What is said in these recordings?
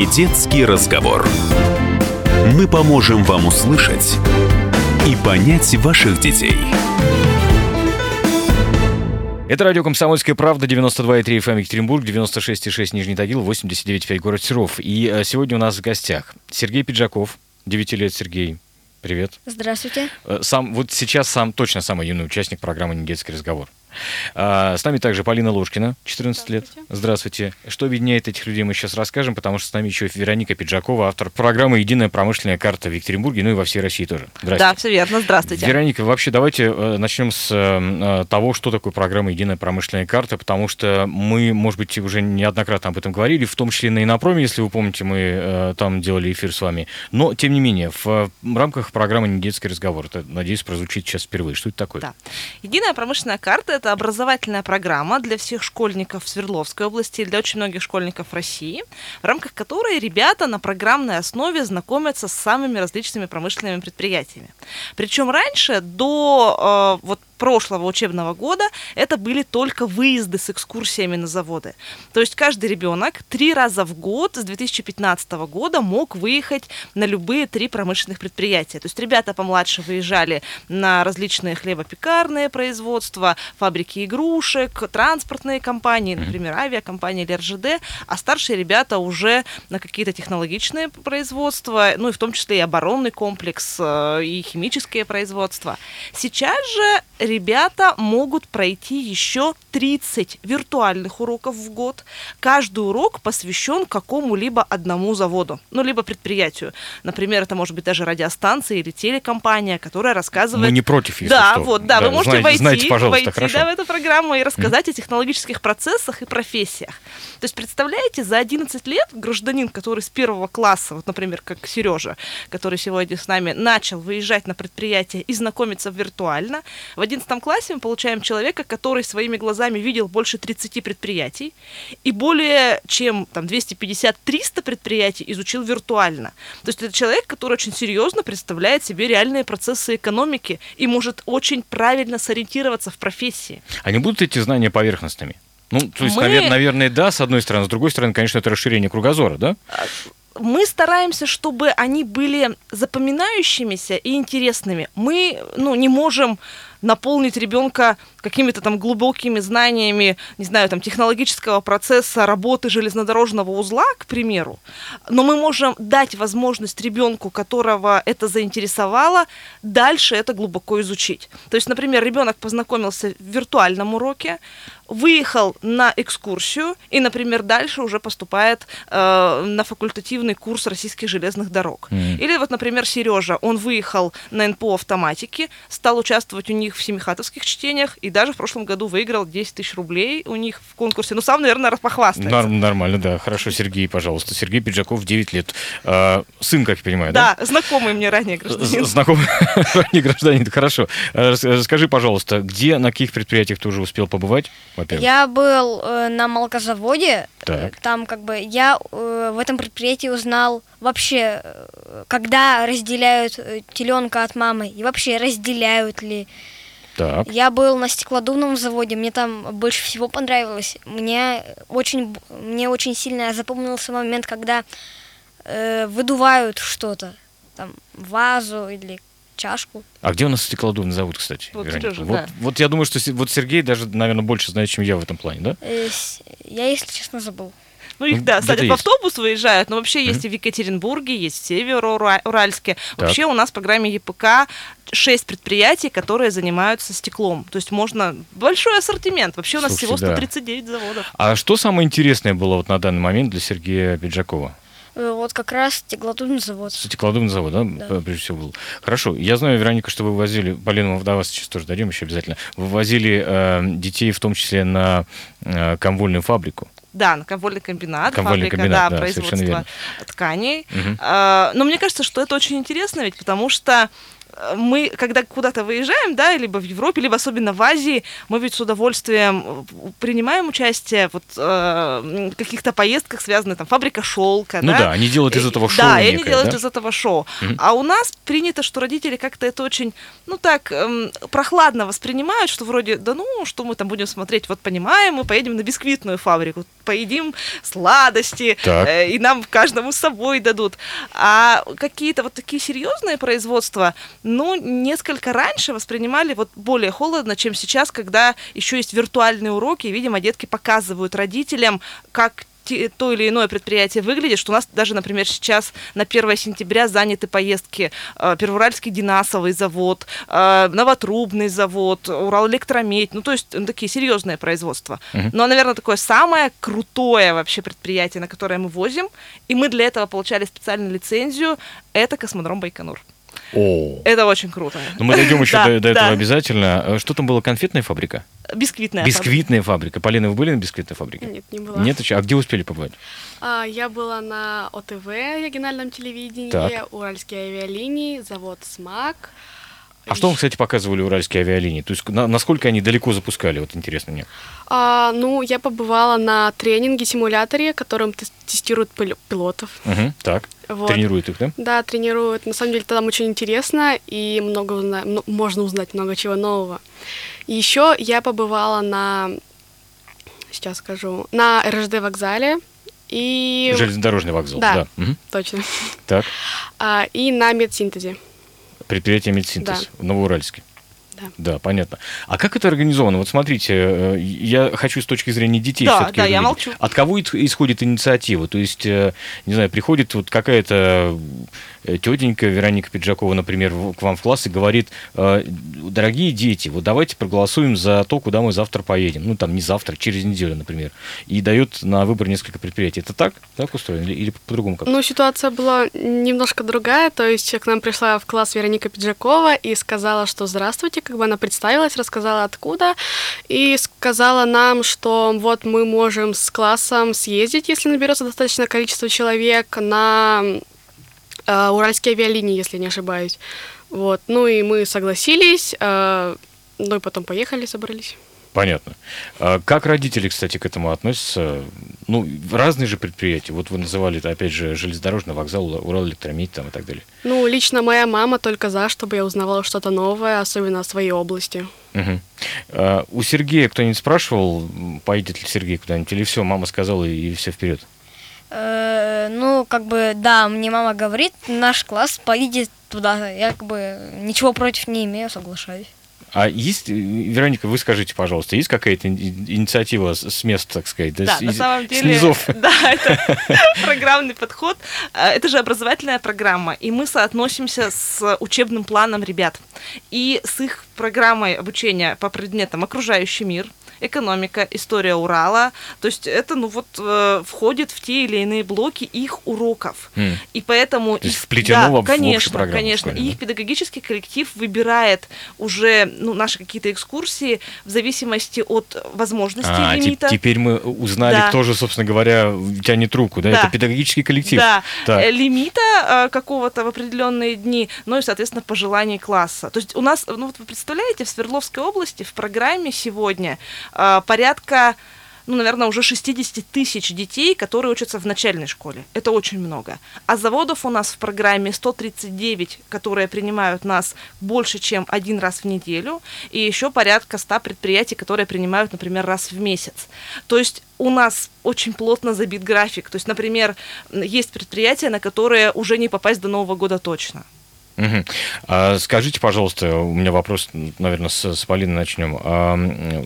Не детский разговор. Мы поможем вам услышать и понять ваших детей. Это радио «Комсомольская правда», 92,3 FM Екатеринбург, 96,6 Нижний Тагил, 89,5 город Серов. И э, сегодня у нас в гостях Сергей Пиджаков, 9 лет Сергей. Привет. Здравствуйте. Э, Сам, вот сейчас сам, точно самый юный участник программы «Недетский разговор». А, С нами также Полина Ложкина, 14 лет. Здравствуйте. Что объединяет этих людей, мы сейчас расскажем, потому что с нами еще Вероника Пиджакова, автор программы «Единая промышленная карта» в Екатеринбурге, ну и во всей России тоже. Да, Здравствуйте. все верно. Здравствуйте. Вероника, вообще давайте э, начнем с э, э, того, что такое программа «Единая промышленная карта», потому что мы, может быть, уже неоднократно об этом говорили, в том числе на Инопроме, если вы помните, мы там делали эфир с вами. Но, тем не менее, в рамках программы «Не детский разговор», это, надеюсь, прозвучит сейчас впервые. Что это такое? Да. Единая промышленная карта – это образовательная программа для всех школьников Свердловской области и для очень многих школьников России, в рамках которой ребята на программной основе знакомятся с самыми различными промышленными предприятиями. Причем раньше, до э, вот прошлого учебного года, это были только выезды с экскурсиями на заводы. То есть каждый ребенок три раза в год с 2015 года мог выехать на любые три промышленных предприятия. То есть ребята помладше выезжали на различные хлебопекарные производства, фабрики игрушек, транспортные компании, например, авиакомпании или РЖД, а старшие ребята уже на какие-то технологичные производства, ну и в том числе и оборонный комплекс, э, и химические производства. Сейчас же ребята могут пройти еще 30 виртуальных уроков в год. Каждый урок посвящен какому-либо одному заводу, ну, либо предприятию. Например, это может быть даже радиостанция или телекомпания, которая рассказывает... Мы не против, если да, что. вот, да, вы можете знаете, войти, знаете, пожалуйста, войти хорошо. да, в эту программу и рассказать о технологических процессах и профессиях. То есть, представляете, за 11 лет гражданин, который с первого класса, вот, например, как Сережа, который сегодня с нами, начал выезжать на предприятие и знакомиться виртуально, в 11 классе мы получаем человека, который своими глазами видел больше 30 предприятий и более чем там, 250-300 предприятий изучил виртуально. То есть это человек, который очень серьезно представляет себе реальные процессы экономики и может очень правильно сориентироваться в профессии. А не будут эти знания поверхностными? Ну, то есть, Мы- навер- наверное, да, с одной стороны. С другой стороны, конечно, это расширение кругозора, да? мы стараемся, чтобы они были запоминающимися и интересными. Мы ну, не можем наполнить ребенка какими-то там глубокими знаниями, не знаю, там технологического процесса работы железнодорожного узла, к примеру, но мы можем дать возможность ребенку, которого это заинтересовало, дальше это глубоко изучить. То есть, например, ребенок познакомился в виртуальном уроке, выехал на экскурсию и, например, дальше уже поступает э, на факультативный курс российских железных дорог. Мгм. Или вот, например, Сережа, он выехал на НПО автоматики, стал участвовать у них в семихатовских чтениях и даже в прошлом году выиграл 10 тысяч рублей у них в конкурсе. Ну, сам, наверное, похвастается. Нар- нормально, да. Хорошо, Сергей, пожалуйста. Сергей Пиджаков, 9 лет. А, сын, как я понимаю, да? Да, знакомый мне ранее гражданин. Знакомый ранний гражданин, хорошо. Рас- Расскажи, пожалуйста, где, на каких предприятиях ты уже успел побывать, во-первых? Я был э, на молокозаводе. Так. Э, Там как бы я э, в этом предприятии узнал вообще, э, когда разделяют теленка от мамы и вообще разделяют ли. Так. Я был на стеклодувном заводе, мне там больше всего понравилось. Мне очень, мне очень сильно запомнился момент, когда э, выдувают что-то, там вазу или чашку. А где у нас стеклодувный завод, кстати? Вот, Вероника? Сережа, вот, да. вот я думаю, что вот Сергей даже, наверное, больше знает, чем я в этом плане, да? Э, я, если честно, забыл. Ну, их, Ну, да, садят в автобус, выезжают, но вообще есть и в Екатеринбурге, есть в Северо-Уральске. Вообще у нас в программе ЕПК 6 предприятий, которые занимаются стеклом. То есть можно... Большой ассортимент. Вообще у нас Слушайте, всего да. 139 заводов. А что самое интересное было вот на данный момент для Сергея Пиджакова? Э, Вот как раз стеклодувный завод. Стеклодувный завод, да, Да. прежде всего был. Хорошо. Я знаю, Вероника, что вы возили, до вас сейчас тоже дадим еще обязательно, вы возили э, детей в том числе на э, комвольную фабрику. Да, на конвольный комбинат, Конвольный фабрика, комбинат, да, да, совершенно производство верно. тканей. Мгм. А, Но мне кажется, что это очень интересно, ведь потому что мы, когда куда-то выезжаем, да, либо в Европе, либо особенно в Азии, мы ведь с удовольствием э, принимаем участие вот, э, в каких-то поездках, связанных там фабрика шелка. Ну да, да, они делают из этого шоу Да, и они некое, делают да? из этого шоу. Мгм. А у нас принято, что родители как-то это очень, ну так, эм, прохладно воспринимают, что вроде, да ну, что мы там будем смотреть, вот понимаем, мы поедем на бисквитную фабрику, поедим сладости, Так. э, и нам каждому с собой дадут. А какие-то вот такие серьезные производства, ну, несколько раньше воспринимали вот более холодно, чем сейчас, когда еще есть виртуальные уроки, и, видимо, детки показывают родителям, как то или иное предприятие выглядит, что у нас даже, например, сейчас на 1 сентября заняты поездки э, Первоуральский Динасовый завод, э, Новотрубный завод, Уралэлектромедь, ну, то есть ну, такие серьезные производства. Мгм. Но, наверное, такое самое крутое вообще предприятие, на которое мы возим, и мы для этого получали специальную лицензию, это космодром Байконур. О, Это очень круто. ну мы дойдем еще Да, до, до этого да. обязательно. Что там было, конфетная фабрика? Бисквитная. фабрика. Бисквитная фабрика. Полина, вы были на бисквитной фабрике? Нет, не была. Нет еще? А где успели побывать? А, я была на ОТВ, региональном телевидении, Так. Уральские авиалинии, завод СМАК. А что вам, кстати, показывали уральские авиалинии? То есть на- насколько они далеко запускали? Вот интересно мне. А, ну, я побывала на тренинге, симуляторе, которым тес- тестируют пил- пилотов. Мгм, так, Вот. тренируют их, да? Да, тренируют. На самом деле там очень интересно и много узна- ну, можно узнать много чего нового. Еще я побывала на, сейчас скажу, на РЖД вокзале и Железнодорожный вокзал. Да. Мгм, точно, Так, А, и на медсинтезе. Предприятие Медсинтез в Новоуральске. Да. Да, понятно. А как это организовано? Вот смотрите, э, я хочу с точки зрения детей Да, все-таки да, я молчу. От кого ит- исходит инициатива? То есть, э, не знаю, приходит вот какая-то тетенька Вероника Пиджакова, например, к вам в класс и говорит, э, дорогие дети, вот давайте проголосуем за то, куда мы завтра поедем. Ну, там, не завтра, через неделю, например. И дает на выбор несколько предприятий. Это так? Так устроено? Или, или по-другому как? Ну, ситуация была немножко другая, то есть к нам пришла в класс Вероника Пиджакова и сказала, что здравствуйте, как бы она представилась, рассказала откуда, и сказала нам, что вот мы можем с классом съездить, если наберется достаточное количество человек, на э, Уральские авиалинии, если не ошибаюсь. Вот, ну и мы согласились, э, ну и потом поехали, собрались. Понятно. А как родители, кстати, к этому относятся? Ну, разные же предприятия. Вот вы называли, это, опять же, железнодорожный вокзал, Уралэлектромедь там и так далее. Ну, лично моя мама только за, чтобы я узнавала что-то новое, особенно о своей области. Мгм. А у Сергея кто-нибудь спрашивал, поедет ли Сергей куда-нибудь, или все, мама сказала и все вперед? Э, ну, как бы, да, мне мама говорит, наш класс поедет туда. Я как бы ничего против не имею, соглашаюсь. А есть, э, Вероника, вы скажите, пожалуйста, есть какая-то ин- инициатива с места, так сказать, да, Да, с- на самом деле, низов? да, это программный подход. А, Это же образовательная программа, и мы соотносимся с учебным планом ребят и с их программой обучения по предметам окружающий мир, экономика, история Урала. То есть это, ну вот, э, входит в те или иные блоки их уроков. М. И поэтому... То есть их- вплетено да, в- конечно, программу конечно. И да? их педагогический коллектив выбирает уже ну, наши какие-то экскурсии в зависимости от возможностей А, теп- лимита. теперь мы узнали, Да. кто же, собственно говоря, тянет руку, да? Да. Это педагогический коллектив. Да, Так. э, лимита э, какого-то в определенные дни, ну и, соответственно, пожеланий класса. То есть у нас, ну вот вы представляете, в Свердловской области в программе сегодня порядка ну, наверное, уже 60 тысяч детей, которые учатся в начальной школе. Это очень много. А заводов у нас в программе 139, которые принимают нас больше, чем один раз в неделю, и еще порядка 100 предприятий, которые принимают, например, раз в месяц. То есть у нас очень плотно забит график. То есть, например, есть предприятия, на которые уже не попасть до Нового года точно. А скажите, пожалуйста, у меня вопрос, наверное, с, с Полины начнем. А,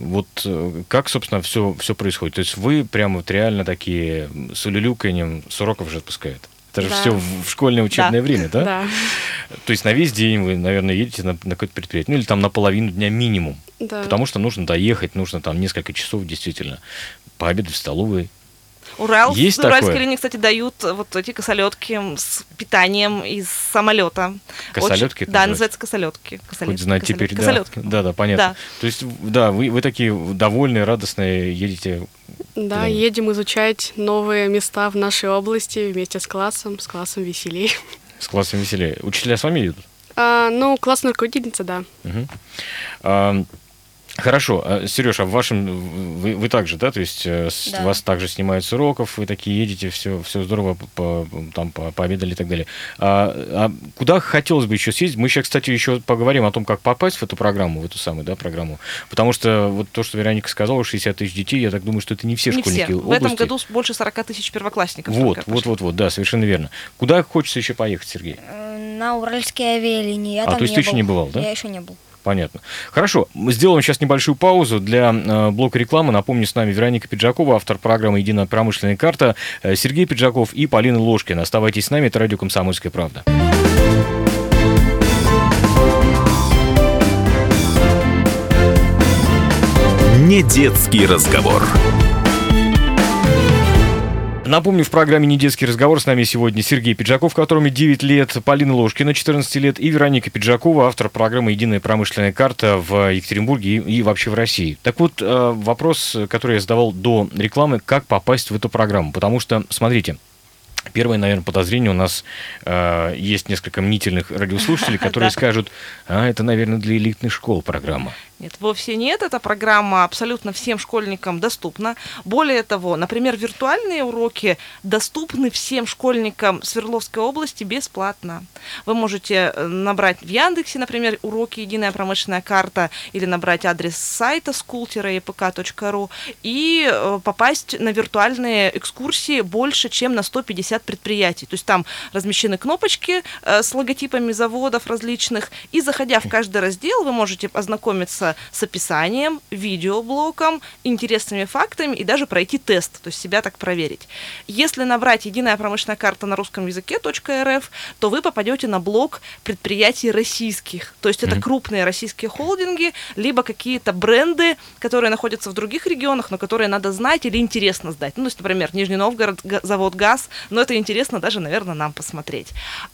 вот э, как, собственно, все, все происходит? То есть вы прямо вот реально такие с улюлюканьем с уроков же отпускают? Это же Да. все в школьное учебное время, да? Да. То есть на весь день вы, наверное, едете на, на какое-то предприятие, ну или там на половину дня минимум. да. Потому что нужно доехать, нужно там несколько часов действительно пообедать в столовой. Урал, Есть Уральские такое? линии, кстати, дают вот эти косолетки с питанием из самолета. Косолетки Очень- Да, называется? косолетки. Хоть знать теперь, да. Косолетки. Да, да, понятно. Да. То есть, да, вы, вы такие довольные, радостные, едете Да, едем изучать новые места в нашей области вместе с классом, с классом веселей. с классом веселее. Учителя с вами едут? А, ну, классная руководительница, да. Мгм. А, Хорошо, А, Сереж, а в вашем вы, вы также, да, то есть э, с- Да. вас также снимают с уроков, вы такие едете, все, все здорово, по- там по- пообедали и так далее. А, а куда хотелось бы еще съездить? Мы сейчас, кстати, еще поговорим о том, как попасть в эту программу, в эту самую, да, программу, потому что вот то, что Вероника сказала, 60 тысяч детей, я так думаю, что это не все Не школьники все. В области. этом году больше 40 тысяч первоклассников. Вот, вот, пошли. вот, вот, да, совершенно верно. Куда хочется еще поехать, Сергей? Э, На Уральские авиалинии. Я А, там то есть не ты еще был. не бывал, да? Я еще не был. Понятно. Хорошо, мы сделаем сейчас небольшую паузу для э, блока рекламы. Напомню, с нами Вероника Пиджакова, автор программы «Единая промышленная карта», э, Сергей Пиджаков и Полина Ложкина. Оставайтесь с нами, это радио «Комсомольская правда». Не детский разговор. Напомню, в программе «Не детский разговор» с нами сегодня Сергей Пиджаков, которому 9 лет, Полина Ложкина, 14 лет, и Вероника Пиджакова, автор программы «Единая промышленная карта» в Екатеринбурге и, и вообще в России. Так вот, э, вопрос, который я задавал до рекламы, как попасть в эту программу? Потому что, смотрите, Первое, наверное, подозрение у нас э, есть несколько мнительных радиослушателей, которые скажут, а это, наверное, для элитных школ программа. Нет, вовсе нет. Эта программа абсолютно всем школьникам доступна. Более того, например, виртуальные уроки доступны всем школьникам Свердловской области бесплатно. Вы можете э, набрать в Яндексе, например, уроки «Единая промышленная карта» или набрать адрес сайта school-epk.ru и э, попасть на виртуальные экскурсии больше, чем на 150 предприятий. То есть там размещены кнопочки э, с логотипами заводов различных, и заходя в каждый раздел, вы можете ознакомиться с описанием, видеоблоком, интересными фактами и даже пройти тест, то есть себя так проверить. Если набрать единая промышленная карта на русском языке .рф, то вы попадете на блок предприятий российских. То есть это крупные российские холдинги, либо какие-то бренды, которые находятся в других регионах, но которые надо знать или интересно знать. Ну, то есть, например, Нижний Новгород, завод ГАЗ, но это интересно даже, наверное, нам посмотреть.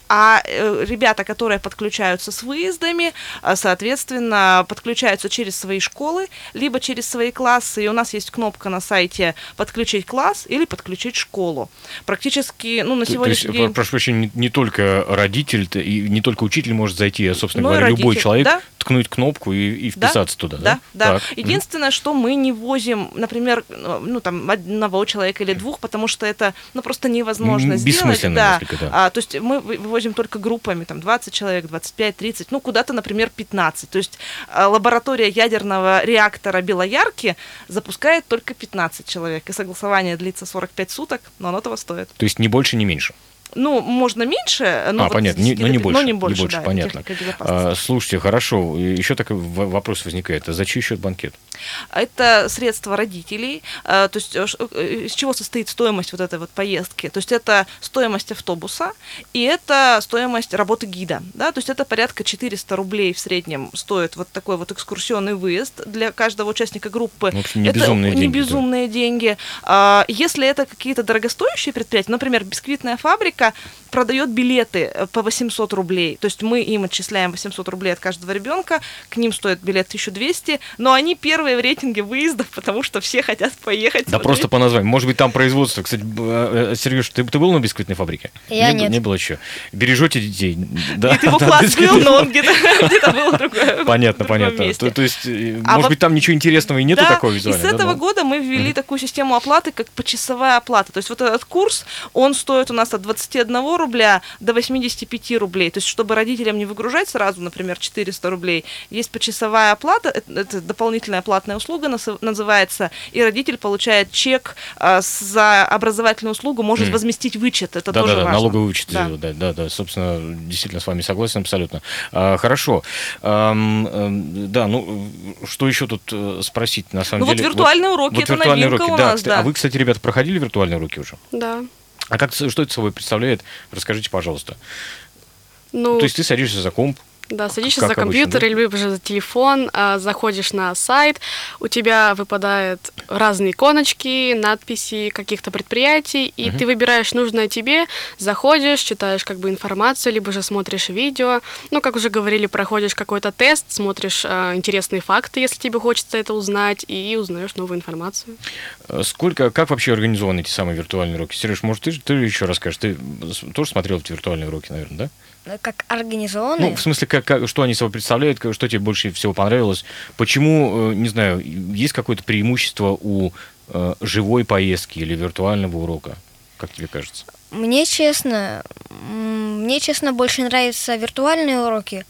А э, ребята, которые подключаются с выездами, а, соответственно, подключаются через свои школы, либо через свои классы. И у нас есть кнопка на сайте «Подключить класс» или «Подключить школу». Практически, ну, на То- То есть, сегодняшний день... прошу прощения, не, не только родитель и не только учитель может зайти, а, собственно Ну и говоря, любой родитель, человек да. ткнуть кнопку и, и Да, вписаться туда, да? Да, да. Так. Единственное, что мы не возим, например, ну там одного человека или двух, потому что это ну просто невозможно М, сделать. бессмысленно да. несколько, да. А, то есть мы вы- вывозим только группами, там 20 человек, 25, 30, ну куда-то, например, 15. То есть а, лаборатория ядерного реактора Белоярки запускает только 15 человек, и согласование длится 45 суток, но оно того стоит. То есть ни больше, ни меньше. Ну, можно меньше, но а, вот понятно, не- но не больше. но не больше, да, понятно. техника безопасности. А, слушайте, хорошо. Еще такой вопрос возникает. А за чей счет банкет? Это средства родителей, э, то есть э, э, из чего состоит стоимость вот этой вот поездки. То есть это стоимость автобуса и это стоимость работы гида. Да? То есть это порядка 400 рублей в среднем стоит вот такой вот экскурсионный выезд для каждого участника группы. В общем, не это безумные не деньги, да. безумные деньги. А, Если это какие-то дорогостоящие предприятия, например, бисквитная фабрика busca продает билеты э, по 800 рублей. То есть мы им отчисляем 800 рублей от каждого ребенка, к ним стоит билет 1200, но они первые в рейтинге выездов, потому что все хотят поехать. Да смотреть. просто по названию. Может быть, там производство. Кстати, б- э, Сереж, ты, ты был на бисквитной фабрике? Я не, нет. Не было еще. Бережете детей? Да, Нет, его да, класс бисквитной был, но он где-то где-то был другое- Понятно, понятно. месте. То, то есть, э, А может вот- быть, там ничего интересного и нету Да, такого и визуального? с да, этого года мы ввели такую систему оплаты, как почасовая оплата. То есть вот этот курс, он стоит у нас от 21 рубля до 85 рублей. То есть чтобы родителям не выгружать сразу, например, 400 рублей, есть почасовая оплата, это, это дополнительная платная услуга наз- называется, и родитель получает чек а, с- за образовательную услугу, может Мгм. возместить вычет. Это да, тоже да, да, важно. налоговый вычет. Да. Да. да, да, собственно, действительно с вами согласен абсолютно. А, хорошо. Эм, да, ну, э, что еще тут э, спросить, на самом Ну вот деле? виртуальные уроки, вот это виртуальные новинка уроки, у да. нас, кстати, да. А вы, кстати, ребята, проходили виртуальные уроки уже? Да. А как, что это собой представляет? Расскажите, пожалуйста. Ну, То есть ты садишься за комп, Да, садишься Как за обычно, компьютер да? или же за телефон, а, заходишь на сайт, у тебя выпадают разные иконочки, надписи каких-то предприятий, и Мгм. ты выбираешь нужное тебе, заходишь, читаешь как бы информацию, либо же смотришь видео. Ну, как уже говорили, проходишь какой-то тест, смотришь а, интересные факты, если тебе хочется это узнать, и узнаешь новую информацию. Сколько, как вообще организованы эти самые виртуальные уроки? Сереж, может, ты, ты еще расскажешь? Ты тоже смотрел эти виртуальные уроки, наверное, да? Как организованы? Ну, в смысле, как, как, что они собой представляют, что тебе больше всего понравилось? Почему, не знаю, есть какое-то преимущество у э, живой поездки или виртуального урока? Как тебе кажется? Мне честно, мне честно больше нравятся виртуальные уроки.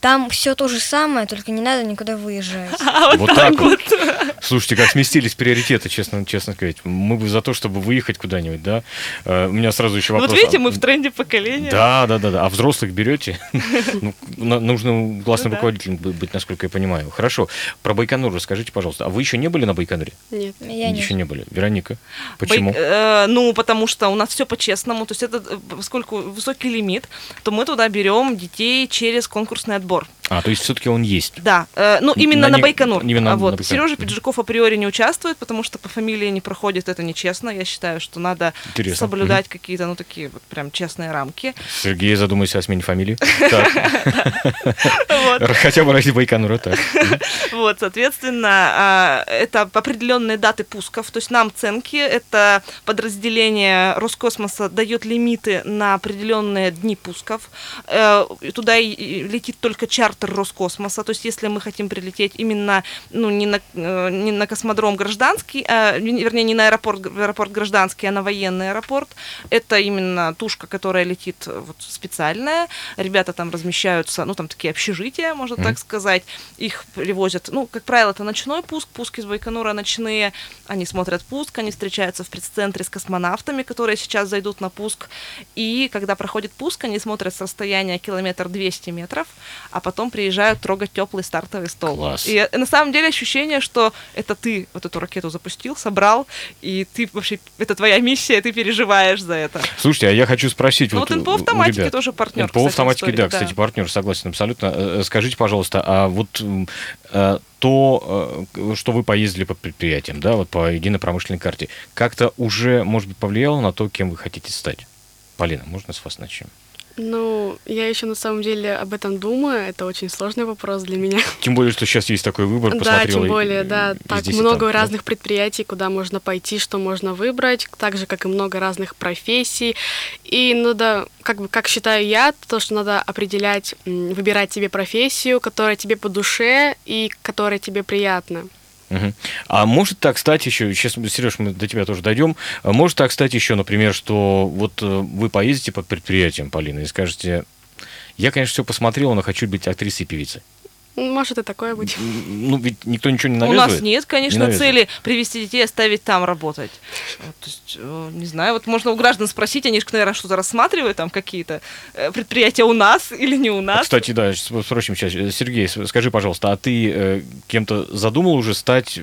Там все то же самое, только не надо никуда выезжать. А, вот, вот так вот. вот. Слушайте, как сместились приоритеты, честно, честно сказать. Мы бы за то, чтобы выехать куда-нибудь, да. Uh, у меня сразу еще вопрос. Вот видите, мы в тренде поколения. Да, да, да, да. А взрослых берете? ну, нужно классным ну, руководителем быть, насколько я понимаю. Хорошо. Про Байконур расскажите, пожалуйста. А вы еще не были на Байконуре? Нет. Я еще не были. Вероника, почему? Э, ну, потому что у нас все по-честному. То есть это, э, поскольку высокий лимит, то мы туда берем детей через конкурсный отбор. А, то есть все-таки он есть? Да, э, ну именно на, на Байконур. Именно вот. на Байконур. Сережа Пиджаков априори не участвует, потому что по фамилии не проходит, это нечестно. Я считаю, что надо Интересно. соблюдать угу. какие-то, ну такие вот прям честные рамки. Сергей, задумайся о смене фамилии. Хотя бы ради Байконура, так. Вот, соответственно, а, это определенные даты пусков, то есть нам ценки, это подразделение Роскосмоса дает лимиты на определенные дни пусков. Э, туда летит только чарт чартер Роскосмоса, то есть если мы хотим прилететь именно, ну, не на, э, не на космодром гражданский, а, вернее, не на аэропорт, аэропорт гражданский, а на военный аэропорт, это именно тушка, которая летит э, вот, специальная, ребята там размещаются, ну, там такие общежития, можно mm-hmm. так сказать, их привозят, ну, как правило, это ночной пуск, пуски из Байконура ночные, они смотрят пуск, они встречаются в предцентре с космонавтами, которые сейчас зайдут на пуск, и когда проходит пуск, они смотрят с расстояния километр 200 метров, а потом потом приезжают трогать теплый стартовый стол. Класс. И на самом деле ощущение, что это ты вот эту ракету запустил, собрал, и ты вообще, это твоя миссия, ты переживаешь за это. Слушайте, а я хочу спросить... Ну, вот, вот НПО автоматики ребят, тоже партнер. НПО автоматики, да, кстати, да. партнер, согласен абсолютно. Э, э, скажите, пожалуйста, а вот э, то, что вы поездили по предприятиям, да, вот по единой промышленной карте, как-то уже, может быть, повлияло на то, кем вы хотите стать? Полина, можно с вас начнем? Ну, я еще на самом деле об этом думаю. Это очень сложный вопрос для меня. Тем более, что сейчас есть такой выбор. Да, тем более, и, да. И так много там, разных да? предприятий, куда можно пойти, что можно выбрать, так же, как и много разных профессий. И надо, как бы, как считаю я, то, что надо определять, выбирать себе профессию, которая тебе по душе и которая тебе приятна. Угу. А может так стать еще, сейчас, Сереж, мы до тебя тоже дойдем, а может так стать еще, например, что вот э, вы поедете под предприятием, Полина, и скажете, я, конечно, все посмотрел, но хочу быть актрисой и певицей. Может и такое быть. Ну, ведь никто ничего не навязывает. У нас нет, конечно, не цели привести детей оставить там работать. То есть, э, не знаю, вот можно у граждан спросить, они же, наверное, что-то рассматривают, там какие-то э, предприятия у нас или не у нас. А, кстати, да, спросим сейчас. Сергей, скажи, пожалуйста, а ты э, кем-то задумал уже стать,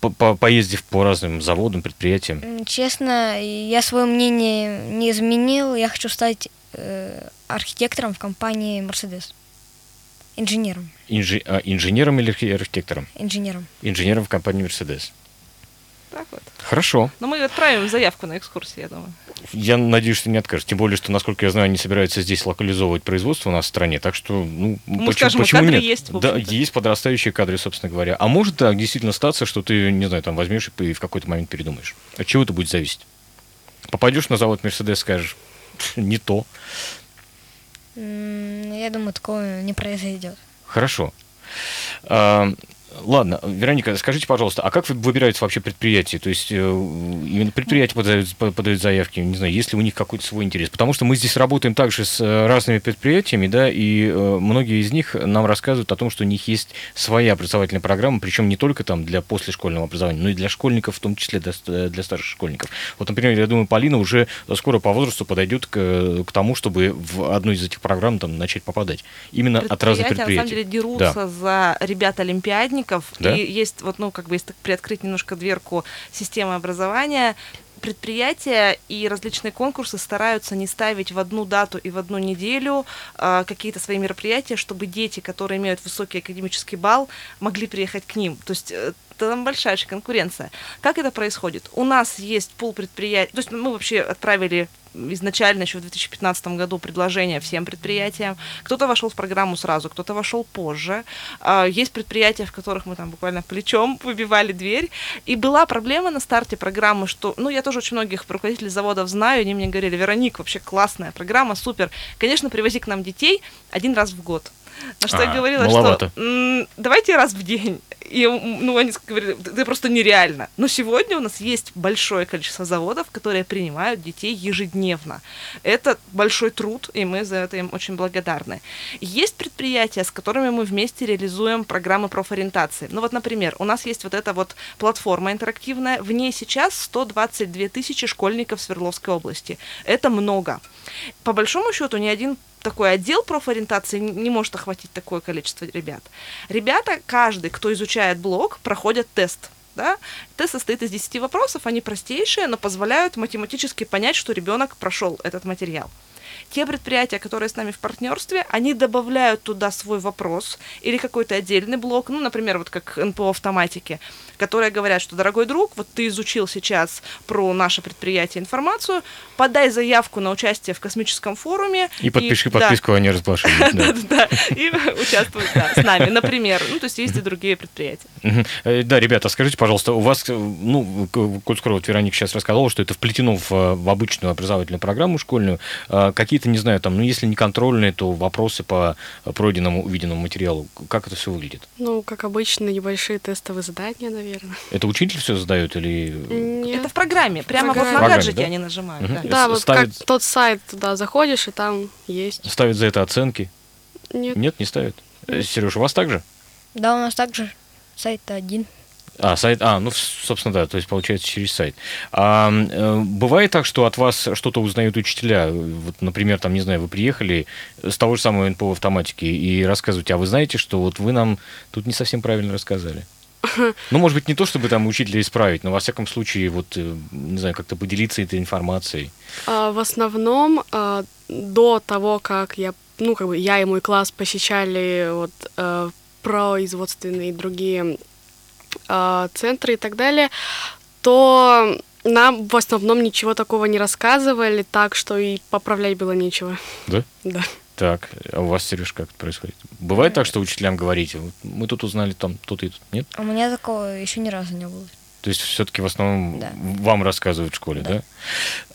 по поездив по разным заводам, предприятиям? Честно, я свое мнение не изменил. Я хочу стать э, архитектором в компании Mercedes. Инженером. Инжи... А, инженером или архитектором? Инженером. Инженером в компании Mercedes. Так вот. Хорошо. Но мы отправим заявку на экскурсию, я думаю. Я надеюсь, что не откажешь. Тем более, что, насколько я знаю, они собираются здесь локализовывать производство у нас в стране. Так что, ну, мы почему, скажем, почему кадры нет? Есть, да, есть подрастающие кадры, собственно говоря. А может так действительно статься, что ты, не знаю, там возьмешь и в какой-то момент передумаешь. От чего это будет зависеть? Попадешь на завод Мерседес, скажешь, не то. Я думаю, такого не произойдет. Хорошо. Ладно, Вероника, скажите, пожалуйста, а как выбираются вообще предприятия? То есть э, именно предприятия подают, подают заявки, не знаю, есть ли у них какой-то свой интерес? Потому что мы здесь работаем также с э, разными предприятиями, да, и э, многие из них нам рассказывают о том, что у них есть своя образовательная программа, причем не только там для послешкольного образования, но и для школьников, в том числе для, для старших школьников. Вот, например, я думаю, Полина уже скоро по возрасту подойдет к, к тому, чтобы в одну из этих программ там начать попадать. Именно от разных предприятий. на самом деле дерутся да. за ребят-олимпиадников, школьников. Да? И есть вот, ну, как бы, если приоткрыть немножко дверку системы образования, предприятия и различные конкурсы стараются не ставить в одну дату и в одну неделю э, какие-то свои мероприятия, чтобы дети, которые имеют высокий академический балл, могли приехать к ним. То есть э, там большая конкуренция. Как это происходит? У нас есть пол предприятий, то есть мы вообще отправили изначально еще в 2015 году предложение всем предприятиям. Кто-то вошел в программу сразу, кто-то вошел позже. А, есть предприятия, в которых мы там буквально плечом выбивали дверь. И была проблема на старте программы, что, ну, я тоже очень многих руководителей заводов знаю, они мне говорили, Вероник, вообще классная программа, супер. Конечно, привози к нам детей один раз в год. На что А, я говорила, маловато. что «М, давайте раз в день. И ну, они говорили, это просто нереально. Но сегодня у нас есть большое количество заводов, которые принимают детей ежедневно. Это большой труд, и мы за это им очень благодарны. Есть предприятия, с которыми мы вместе реализуем программы профориентации. Ну вот, например, у нас есть вот эта вот платформа интерактивная, в ней сейчас 122 тысячи школьников Свердловской области. Это много. По большому счету, ни один такой отдел профориентации не может охватить такое количество ребят. Ребята, каждый, кто изучает блог, проходят тест. Да? Тест состоит из 10 вопросов, они простейшие, но позволяют математически понять, что ребенок прошел этот материал. Те предприятия, которые с нами в партнерстве, они добавляют туда свой вопрос или какой-то отдельный блок, ну, например, вот как НПО автоматики, которые говорят, что, дорогой друг, вот ты изучил сейчас про наше предприятие информацию, подай заявку на участие в космическом форуме. И подпиши да, подписку о неразглашении. да. да, и участвуй да, с нами, например. Ну, то есть есть и другие предприятия. Э, Да, ребята, скажите, пожалуйста, у вас, э, ну, коль скоро вот Вероника сейчас рассказала, что это вплетено в, э, в обычную образовательную программу школьную, э, какие-то, не знаю, там, ну, если не контрольные, то вопросы по пройденному, увиденному материалу, как это все выглядит? Ну, как обычно, небольшие тестовые задания, наверное. Это учитель все задает или... Нет. Это в программе, прямо вот программе. на Программе, гаджете да? они нажимают. Мгм. да. Да, вот ставит- как тот сайт, туда заходишь, и там есть. Ставят за это оценки? Нет. Нет, не ставят. Сереж, у вас так же? Да, у нас также сайт один. А, сайт, а, ну, собственно, да, то есть получается через сайт. А, э, бывает так, что от вас что-то узнают учителя? Вот, например, там, не знаю, вы приехали с того же самого НПО автоматики и рассказываете, а вы знаете, что вот вы нам тут не совсем правильно рассказали? Ну, может быть, не то, чтобы там учителя исправить, но во всяком случае, вот, э, не знаю, как-то поделиться этой информацией. А, в основном а, до того, как я, ну, как бы я и мой класс посещали вот э, производственные и другие центры и так далее, то нам в основном ничего такого не рассказывали, так что и поправлять было нечего. Да? Да. Так, а у вас, Сереж, как это происходит? Бывает так, что учителям говорите, мы тут узнали там то-то и тут, нет? У меня такого еще ни разу не было. То есть все-таки в основном Да. вам рассказывают в школе, да? Да.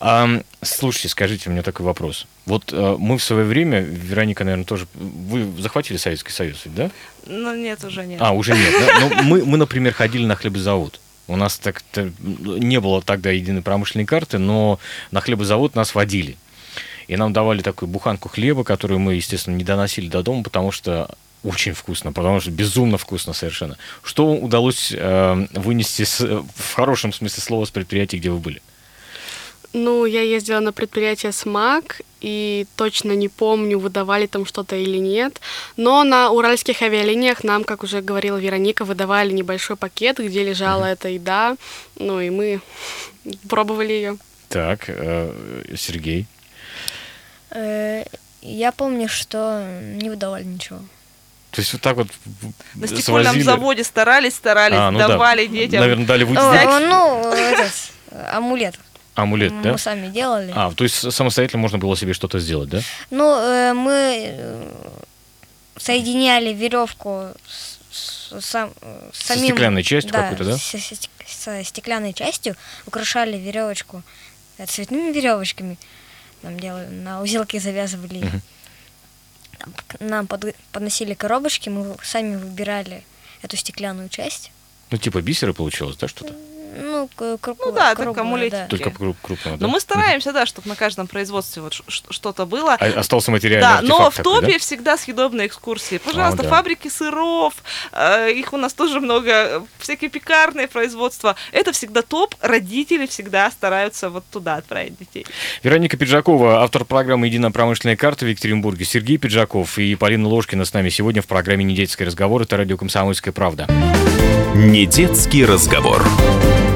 А, слушайте, скажите, у меня такой вопрос. Вот э, мы в свое время, Вероника, наверное, тоже... Вы захватили Советский Союз, ведь, да? Ну, нет, уже нет. А, уже нет, да? Ну, мы, мы, например, ходили на хлебозавод. У нас так-то не было тогда единой промышленной карты, но на хлебозавод нас водили. И нам давали такую буханку хлеба, которую мы, естественно, не доносили до дома, потому что очень вкусно, потому что безумно вкусно совершенно. Что удалось э, вынести с- в хорошем смысле слова с предприятия, где вы были? Ну, я ездила на предприятие СМАК, и точно не помню, выдавали там что-то или нет. Но на уральских авиалиниях нам, как уже говорила Вероника, выдавали небольшой пакет, где лежала эта еда. Ну, и мы пробовали ее. Так, э, Сергей. Э, Я помню, что не выдавали ничего. То есть вот так вот На стекольном свозили? заводе старались, старались, А, ну да. давали детям. Наверное, дали выйти. О, ну, этот, амулет. Амулет, да? Мы сами делали. А, то есть самостоятельно можно было себе что-то сделать, да? Ну, э, мы э, соединяли веревку с, с- сам- э, с Со самим... стеклянной частью какой-то, да? с- с- с- со стеклянной частью, украшали веревочку э, цветными веревочками. Нам делали, на узелки завязывали. их. Нам под- подносили коробочки, мы сами выбирали эту стеклянную часть. Ну, типа бисера получилось, да, что-то? Ну, к- круг- Ну да, так круглое, амулетики. да. Только кру- крупного, да? Но мы стараемся, да, чтобы на каждом производстве вот что-то было. А- остался материальный Да, но в такой, топе да? всегда съедобные экскурсии. Пожалуйста, да. фабрики сыров, э, их у нас тоже много, всякие пекарные производства. Это всегда топ, родители всегда стараются вот туда отправить детей. Вероника Пиджакова, автор программы «Единая промышленная карта» в Екатеринбурге, Сергей Пиджаков и Полина Ложкина с нами сегодня в программе «Недетский разговор». Это радио «Комсомольская правда». Недетский разговор.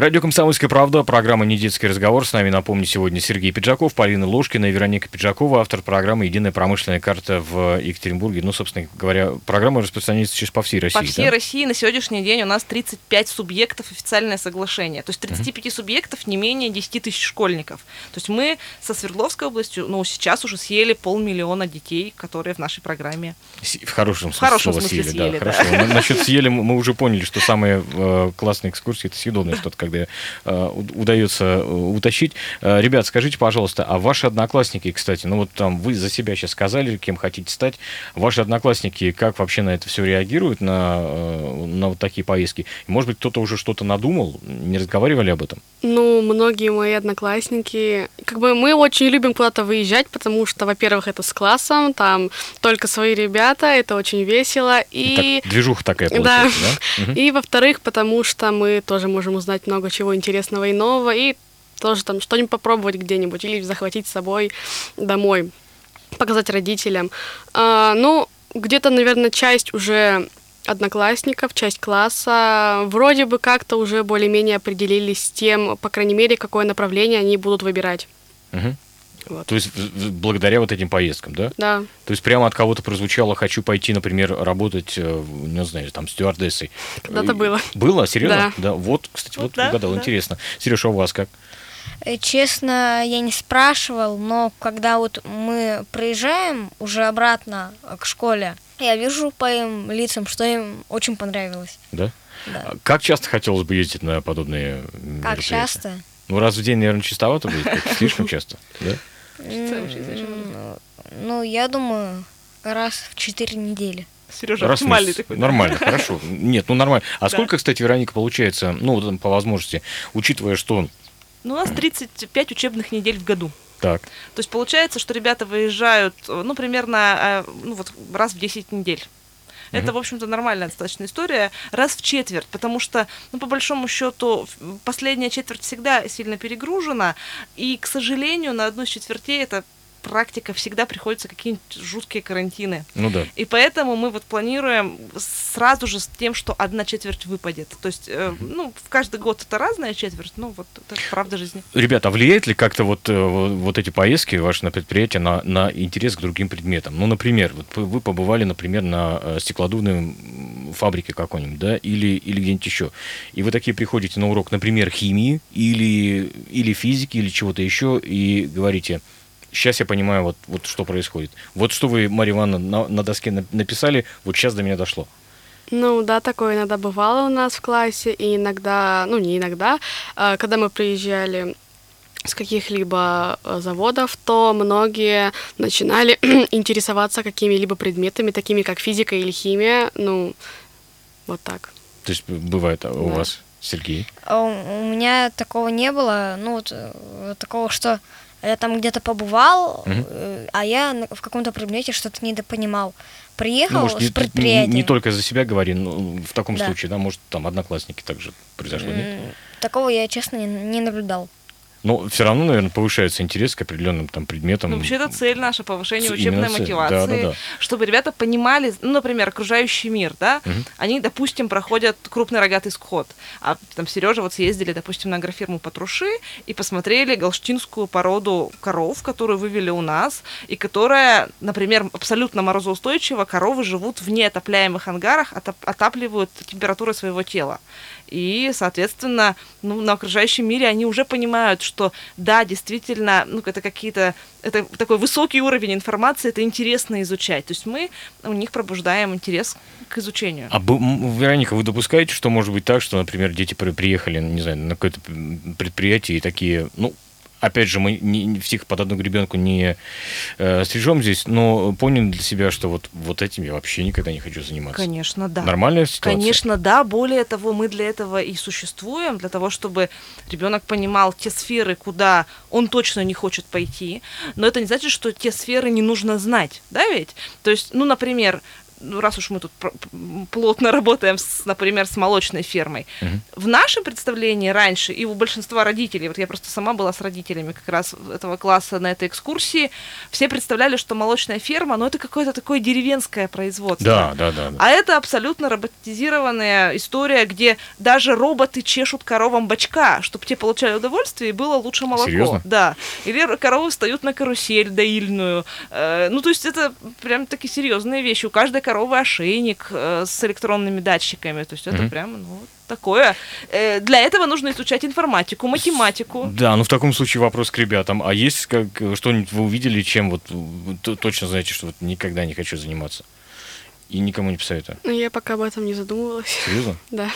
Радио «Комсомольская правда», программа «Недетский разговор». С нами, напомню, сегодня Сергей Пиджаков, Полина Ложкина и Вероника Пиджакова, автор программы «Единая промышленная карта» в Екатеринбурге. Ну, собственно говоря, программа распространяется сейчас по всей России. По всей да? России на сегодняшний день у нас 35 субъектов официальное соглашение. То есть 35 uh-huh. субъектов не менее 10 тысяч школьников. То есть мы со Свердловской областью, ну, сейчас уже съели полмиллиона детей, которые в нашей программе. В хорошем смысле, в хорошем смысле съели, съели, да. да. Хорошо. Насчет съели мы уже поняли, что самые э, классные экскурсии это съедобное что-то, когда э, удается э, утащить. Э, ребят, скажите, пожалуйста, а ваши одноклассники, кстати, ну вот там вы за себя сейчас сказали, кем хотите стать, ваши одноклассники как вообще на это все реагируют, на, э, на вот такие поездки? Может быть, кто-то уже что-то надумал, не разговаривали об этом? Ну, многие мои одноклассники, как бы мы очень любим куда-то выезжать, потому что, во-первых, это с классом, там только свои ребята, это очень весело. И... Так, движуха такая получается, да? да? И, во-вторых, потому что мы тоже можем узнать много чего интересного и нового, и тоже там что-нибудь попробовать где-нибудь или захватить с собой домой, показать родителям. А, ну, где-то, наверное, часть уже одноклассников, часть класса вроде бы как-то уже более-менее определились с тем, по крайней мере, какое направление они будут выбирать. Угу. Вот. То есть благодаря вот этим поездкам, да? Да. То есть прямо от кого-то прозвучало, хочу пойти, например, работать, э, не знаю, там, стюардессой. Когда-то было. Было? Серьезно? Да. да. Вот, кстати, вот, вот да, угадал, да. интересно. Сережа, у вас как? Э, Честно, я не спрашивал, но когда вот мы проезжаем уже обратно к школе, я вижу по им лицам, что им очень понравилось. Да? Да. А Как часто хотелось бы ездить на подобные Как мероприятия? часто? Ну, раз в день, наверное, чистовато будет, слишком часто, да? Ну, я думаю, раз в четыре недели. Сережа Раз оптимальный месяц. такой. да. Нормально, хорошо. Нет, ну нормально. А Да. сколько, кстати, Вероника, получается, ну, вот, по возможности, учитывая, что... Ну, у нас 35 учебных недель в году. Так, То есть получается, что ребята выезжают, э, ну, примерно э, ну, вот раз в 10 недель. Это, Мгм. в общем-то, нормальная достаточно история. Раз в четверть, потому что, ну, по большому счету, последняя четверть всегда сильно перегружена, и, к сожалению, на одну из четвертей это практика всегда приходится какие-нибудь жуткие карантины. ну да. И поэтому мы вот планируем сразу же с тем, что одна четверть выпадет. То есть, э, ну, в каждый год это разная четверть, ну, вот это правда жизни. Ребята, а влияет ли как-то вот, э, вот эти поездки ваши на предприятие на, на интерес к другим предметам? Ну, например, вот вы- побывали, например, на э, стеклодувной фабрике какой-нибудь, да, или, или где-нибудь еще. И вы такие приходите на урок, например, химии или, или физики, или чего-то еще, и говорите, сейчас я понимаю, вот, вот что происходит. Вот что вы, Марья Ивановна, на, на доске на- написали, вот сейчас до меня дошло. Ну да, такое иногда бывало у нас в классе, и иногда, ну не иногда, а, когда мы приезжали с каких-либо э, заводов, то многие начинали интересоваться какими-либо предметами, такими как физика или химия, ну вот так. То есть бывает а у Да. вас, Сергей? А У у меня такого не было, ну вот э, такого, что я там где-то побывал, э, а я в каком-то предмете что-то недопонимал. Приехал Ну, может, с не, не- предприятия. не только за себя говори, но в таком Да. случае, да, может, там одноклассники также произошло, нет? Такого я, честно, не, не наблюдал. Но все равно, наверное, повышается интерес к определенным там предметам. Ну, вообще, это цель наша, повышение учебной цель. мотивации, Да, да, да. чтобы ребята понимали, ну, например, окружающий мир, да, Мгм. они, допустим, проходят крупный рогатый скот, а там Сережа вот съездили, допустим, на агрофирму Патруши и посмотрели галштинскую породу коров, которую вывели у нас, и которая, например, абсолютно морозоустойчива, коровы живут в неотопляемых ангарах, отоп- отапливают температурой своего тела. И, соответственно, ну, на окружающем мире они уже понимают, что да, действительно, ну, это какие-то, это такой высокий уровень информации, это интересно изучать. То есть мы у них пробуждаем интерес к изучению. А Вероника, вы допускаете, что может быть так, что, например, дети при- приехали, не знаю, на какое-то предприятие и такие, ну, опять же, мы не, всех под одну гребенку не э, стрижем здесь, но поняли для себя, что вот, вот этим я вообще никогда не хочу заниматься. Конечно, да. Нормальная ситуация? Конечно, да. Более того, мы для этого и существуем, для того, чтобы ребенок понимал те сферы, куда он точно не хочет пойти. Но это не значит, что те сферы не нужно знать, да ведь? То есть, ну, например, ну, раз уж мы тут плотно работаем, с, например, с молочной фермой, угу. в нашем представлении раньше и у большинства родителей, вот я просто сама была с родителями как раз этого класса на этой экскурсии, все представляли, что молочная ферма, ну это какое-то такое деревенское производство. Да, да, да. да. А это абсолютно роботизированная история, где даже роботы чешут коровам бачка, чтобы те получали удовольствие и было лучше молоко. Серьезно? Да. Или коровы встают на карусель доильную. Э, ну, то есть это прям такие серьезные вещи. У каждой коровы ошейник э, с электронными датчиками. То есть это mm-hmm. прям, ну, такое. Э, для этого нужно изучать информатику, математику. Да, ну в таком случае вопрос к ребятам. А есть как что-нибудь вы увидели, чем вот точно знаете, что вот никогда не хочу заниматься? И никому не посоветую. Ну, я пока об этом не задумывалась. Серьезно? Да.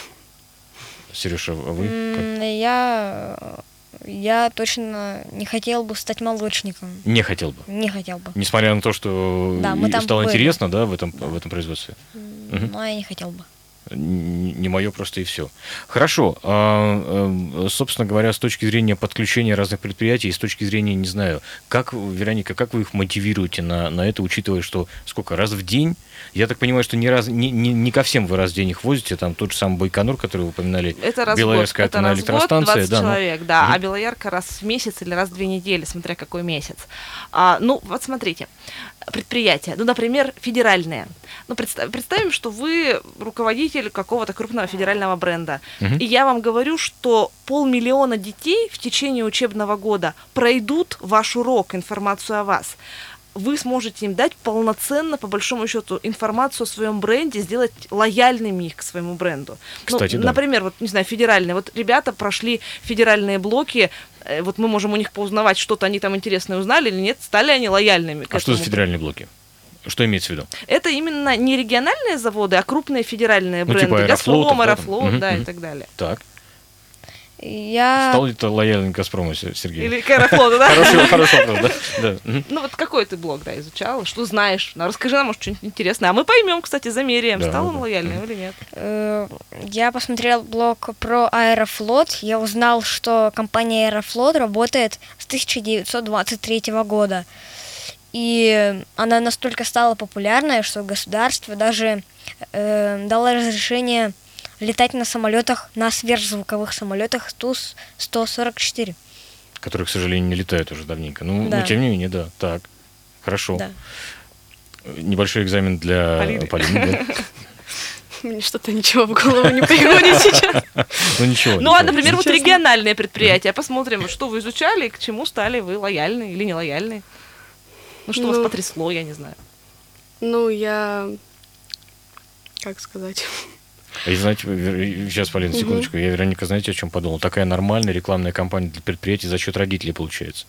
Сережа, а вы? Как? Я я точно не хотел бы стать молочником. Не хотел бы. Не хотел бы. Несмотря на то, что да, мы там стало были. интересно, да, в этом в этом производстве. Но угу. я не хотел бы не мое просто и все. Хорошо. А, собственно говоря, с точки зрения подключения разных предприятий, с точки зрения, не знаю, как, Вероника, как вы их мотивируете на, на это, учитывая, что сколько, раз в день? Я так понимаю, что не, раз, не, не, не ко всем вы раз в день их возите, там тот же самый Байконур, который вы упоминали, это раз Белоярская это атомная электростанция. 20 да, человек, ну, да, угу. а Белоярка раз в месяц или раз в две недели, смотря какой месяц. А, ну, вот смотрите, предприятия, ну, например, федеральные. Ну, представь, представим, что вы руководитель какого-то крупного федерального бренда, угу. и я вам говорю, что полмиллиона детей в течение учебного года пройдут ваш урок, информацию о вас вы сможете им дать полноценно, по большому счету, информацию о своем бренде, сделать лояльными их к своему бренду. Ну, Кстати, ну, да. Например, вот, не знаю, федеральные. Вот ребята прошли федеральные блоки, э, вот мы можем у них поузнавать, что-то они там интересное узнали или нет, стали они лояльными. А что за федеральные блоки? Что имеется в виду? Это именно не региональные заводы, а крупные федеральные бренды. Ну, типа Аэрофлот, Газпром, Аэрофлот, угу, да, угу. и так далее. Так. Я... Стал ли ты лояльным к Газпрому, Сергей? Или к Аэрофлоту, да? Хороший, хороший вопрос, да? да. Ну вот какой ты блог, да, изучал? Что знаешь? Ну, расскажи нам, может, что-нибудь интересное. А мы поймем, кстати, замеряем, да, стал он да. лояльным или нет. Э, я посмотрел блог про Аэрофлот. Я узнал, что компания Аэрофлот работает с 1923 года. И она настолько стала популярной, что государство даже э, дало разрешение летать на самолетах, на сверхзвуковых самолетах Ту-144. Которые, к сожалению, не летают уже давненько. Ну, да. но тем не менее, да. Так, хорошо. Да. Небольшой экзамен для Полины. Полины да. Мне что-то ничего в голову не приходит сейчас. Ну ничего. Ну а, например, вот региональные предприятия. Посмотрим, что вы изучали, к чему стали вы лояльны или нелояльны. Ну что вас ну. потрясло, я не знаю. Ну, я... Как сказать? И знаете, сейчас, Полина, секундочку, угу. я, Вероника, знаете, о чем подумал? Такая нормальная рекламная кампания для предприятий за счет родителей получается.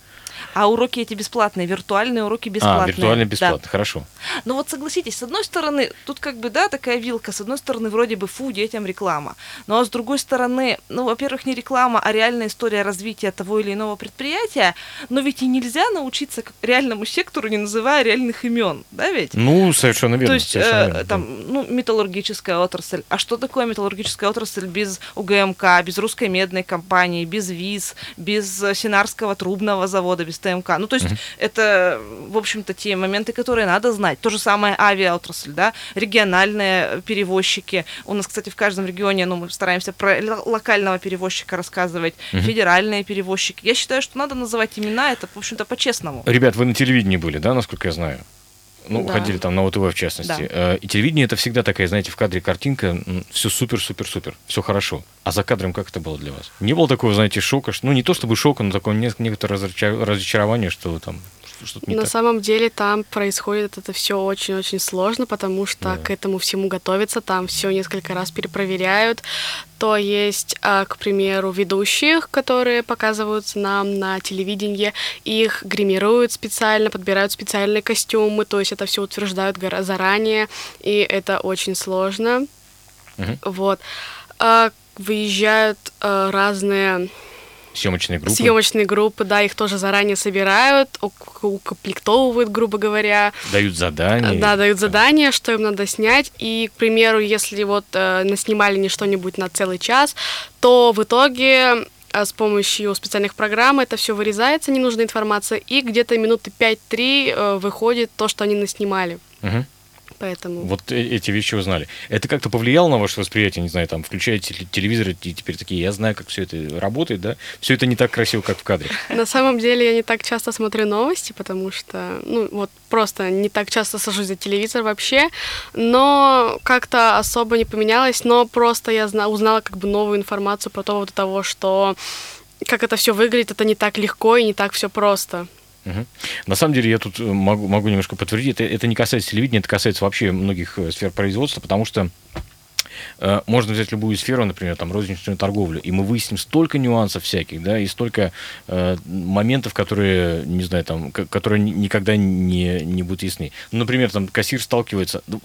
А уроки эти бесплатные, виртуальные уроки бесплатные. А, виртуальные бесплатно, да. хорошо. Ну вот согласитесь, с одной стороны, тут как бы, да, такая вилка, с одной стороны, вроде бы, фу, детям реклама. Ну а с другой стороны, ну, во-первых, не реклама, а реальная история развития того или иного предприятия, но ведь и нельзя научиться реальному сектору, не называя реальных имен, да ведь? Ну, совершенно верно. То есть, э, верно, там, да. ну, металлургическая отрасль. А что такое металлургическая отрасль без УГМК, без русской медной компании, без ВИЗ, без Синарского трубного завода, без ТМК? Ну, то есть, это, в общем-то, те моменты, которые надо знать. То же самое авиаотрасль, да, региональные перевозчики. У нас, кстати, в каждом регионе, ну, мы стараемся про локального перевозчика рассказывать, угу. федеральные перевозчики. Я считаю, что надо называть имена, это, в общем-то, по-честному. Ребят, вы на телевидении были, да, насколько я знаю? Ну, да. ходили там на ОТВ в частности. Да. Э, и телевидение это всегда такая, знаете, в кадре картинка, все супер, супер, супер, все хорошо. А за кадром как это было для вас? Не было такого, знаете, шока, ну не то чтобы шока, но такое некоторое разочарование, что там что-то не На так. самом деле там происходит это все очень-очень сложно, потому что да. к этому всему готовятся, там все несколько раз перепроверяют. То есть, а, к примеру, ведущих, которые показываются нам на телевидении, их гримируют специально, подбирают специальные костюмы, то есть это все утверждают заранее, и это очень сложно. Угу. Вот. А, выезжают а, разные Съемочные группы? Съемочные группы, да, их тоже заранее собирают, укомплектовывают, грубо говоря. Дают задания? Да, дают задания, что им надо снять. И, к примеру, если вот э, наснимали не что-нибудь на целый час, то в итоге э, с помощью специальных программ это все вырезается, ненужная информация, и где-то минуты 5-3 э, выходит то, что они наснимали. Угу. Поэтому... Вот э- эти вещи узнали. Это как-то повлияло на ваше восприятие? Не знаю, там, включаете теле- телевизор, и теперь такие, я знаю, как все это работает, да? Все это не так красиво, как в кадре. На самом деле я не так часто смотрю новости, потому что, ну, вот просто не так часто сажусь за телевизор вообще, но как-то особо не поменялось, но просто я зна- узнала как бы новую информацию по поводу того, что как это все выглядит, это не так легко и не так все просто. На самом деле я тут э, могу, могу немножко подтвердить, это, это не касается телевидения, это касается вообще многих э, сфер производства, потому что можно взять любую сферу, например, там розничную торговлю, и мы выясним столько нюансов всяких, да, и столько э, моментов, которые, не знаю, там, ко- которые ни- никогда не, не будут ясны. Ну, например, там кассир сталкивается, ну,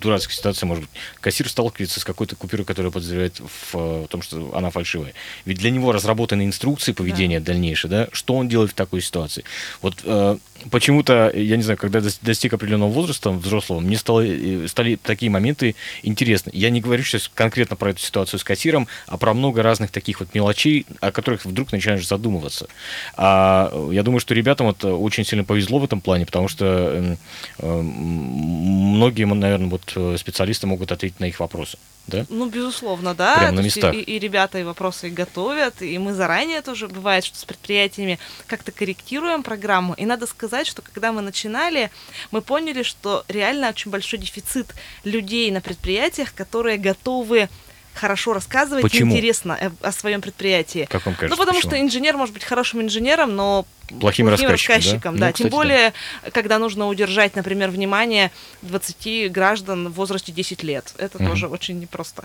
дурацкая ситуация, может быть, кассир сталкивается с какой-то купюрой, которая подозревает в э, том, что она фальшивая. Ведь для него разработаны инструкции поведения дальнейшее, да, что он делает в такой ситуации. Вот э, почему-то, я не знаю, когда дос- достиг определенного возраста взрослого, мне стало, э, стали такие моменты интересны. Я не говорю сейчас конкретно про эту ситуацию с кассиром, а про много разных таких вот мелочей, о которых вдруг начинаешь задумываться. А я думаю, что ребятам вот очень сильно повезло в этом плане, потому что э, э, многие, наверное, вот э, специалисты могут ответить на их вопросы. Да? Ну, безусловно, да. Прям на местах. И, и ребята и вопросы готовят, и мы заранее тоже бывает, что с предприятиями как-то корректируем программу. И надо сказать, что когда мы начинали, мы поняли, что реально очень большой дефицит людей на предприятиях, которые готовы хорошо рассказывать Почему? интересно о, своем предприятии. Как вам кажется? ну, потому почему? что инженер может быть хорошим инженером, но Плохим рассказчиком, да? да. Ну, Тем кстати, да. более, когда нужно удержать, например, внимание 20 граждан в возрасте 10 лет. Это Мгм. тоже очень непросто.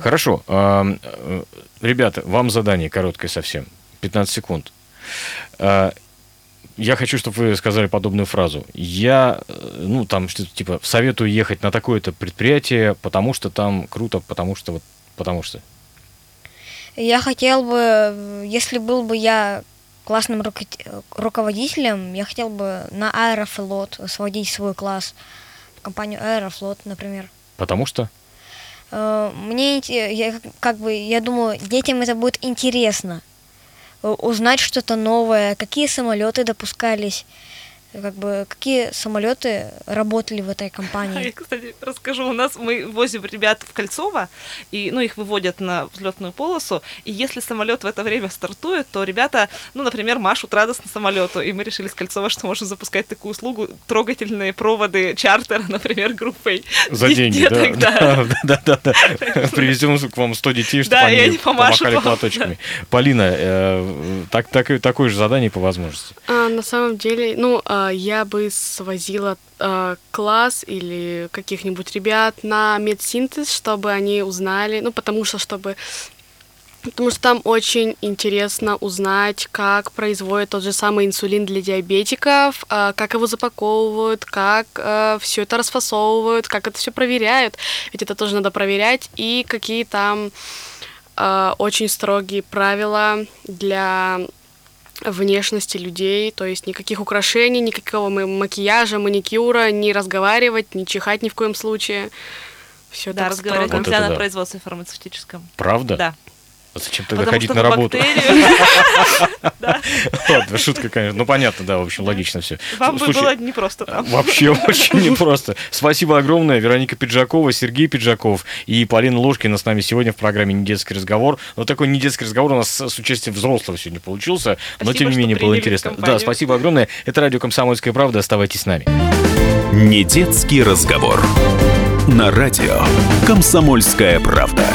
Хорошо. Э, Ребята, вам задание короткое совсем. 15 секунд. А, Я хочу, чтобы вы сказали подобную фразу. Я, э, ну, там что-то типа, советую ехать на такое-то предприятие, потому что там круто, потому что вот, потому что. Я хотел бы, если был бы я классным руко- руководителем, я хотел бы на Аэрофлот сводить свой класс, в компанию Аэрофлот, например. Потому что? Э, Мне я как- бы я думаю, детям это будет интересно э, узнать что-то новое, какие самолеты допускались, как бы какие самолеты работали в этой А Я, компании. кстати, расскажу. У нас мы возим ребят в Кольцово, и, ну, их выводят на взлетную полосу, и если самолет в это время стартует, то ребята, ну, например, машут радостно самолету, и мы решили с Кольцова, что можем запускать такую услугу, трогательные проводы чартера, например, группой За деньги, деток, да. Да, да, да. Привезем к вам 100 детей, чтобы Да, они помахали платочками. Полина, э, так, так, такое же задание по возможности. А, на самом деле, ну, а, я бы свозила а, класс или каких-нибудь ребят на медсинтез, чтобы они узнали, ну, потому что, чтобы Потому что там очень интересно узнать, как производят тот же самый инсулин для диабетиков, а, как его запаковывают, как все это расфасовывают, как это все проверяют. Ведь это тоже надо проверять. И какие там а, очень строгие правила для внешности людей, то есть никаких украшений, никакого ма- макияжа, маникюра, не разговаривать, не чихать ни в коем случае. Все Да, разговаривать. Вот нельзя это на да. производстве фармацевтическом. Правда? Да. А зачем тогда Потому ходить что на работу? Ладно, шутка, конечно. Ну, понятно, да, в общем, логично все. Вам бы было не просто там. Вообще очень непросто. Спасибо огромное. Вероника Пиджакова, Сергей Пиджаков и Полина Ложкина с нами сегодня в программе «Недетский разговор». Но такой недетский разговор у нас с участием взрослого сегодня получился, но тем не менее было интересно. Да, спасибо огромное. Это радио «Комсомольская правда». Оставайтесь с нами. Недетский разговор. На радио «Комсомольская правда».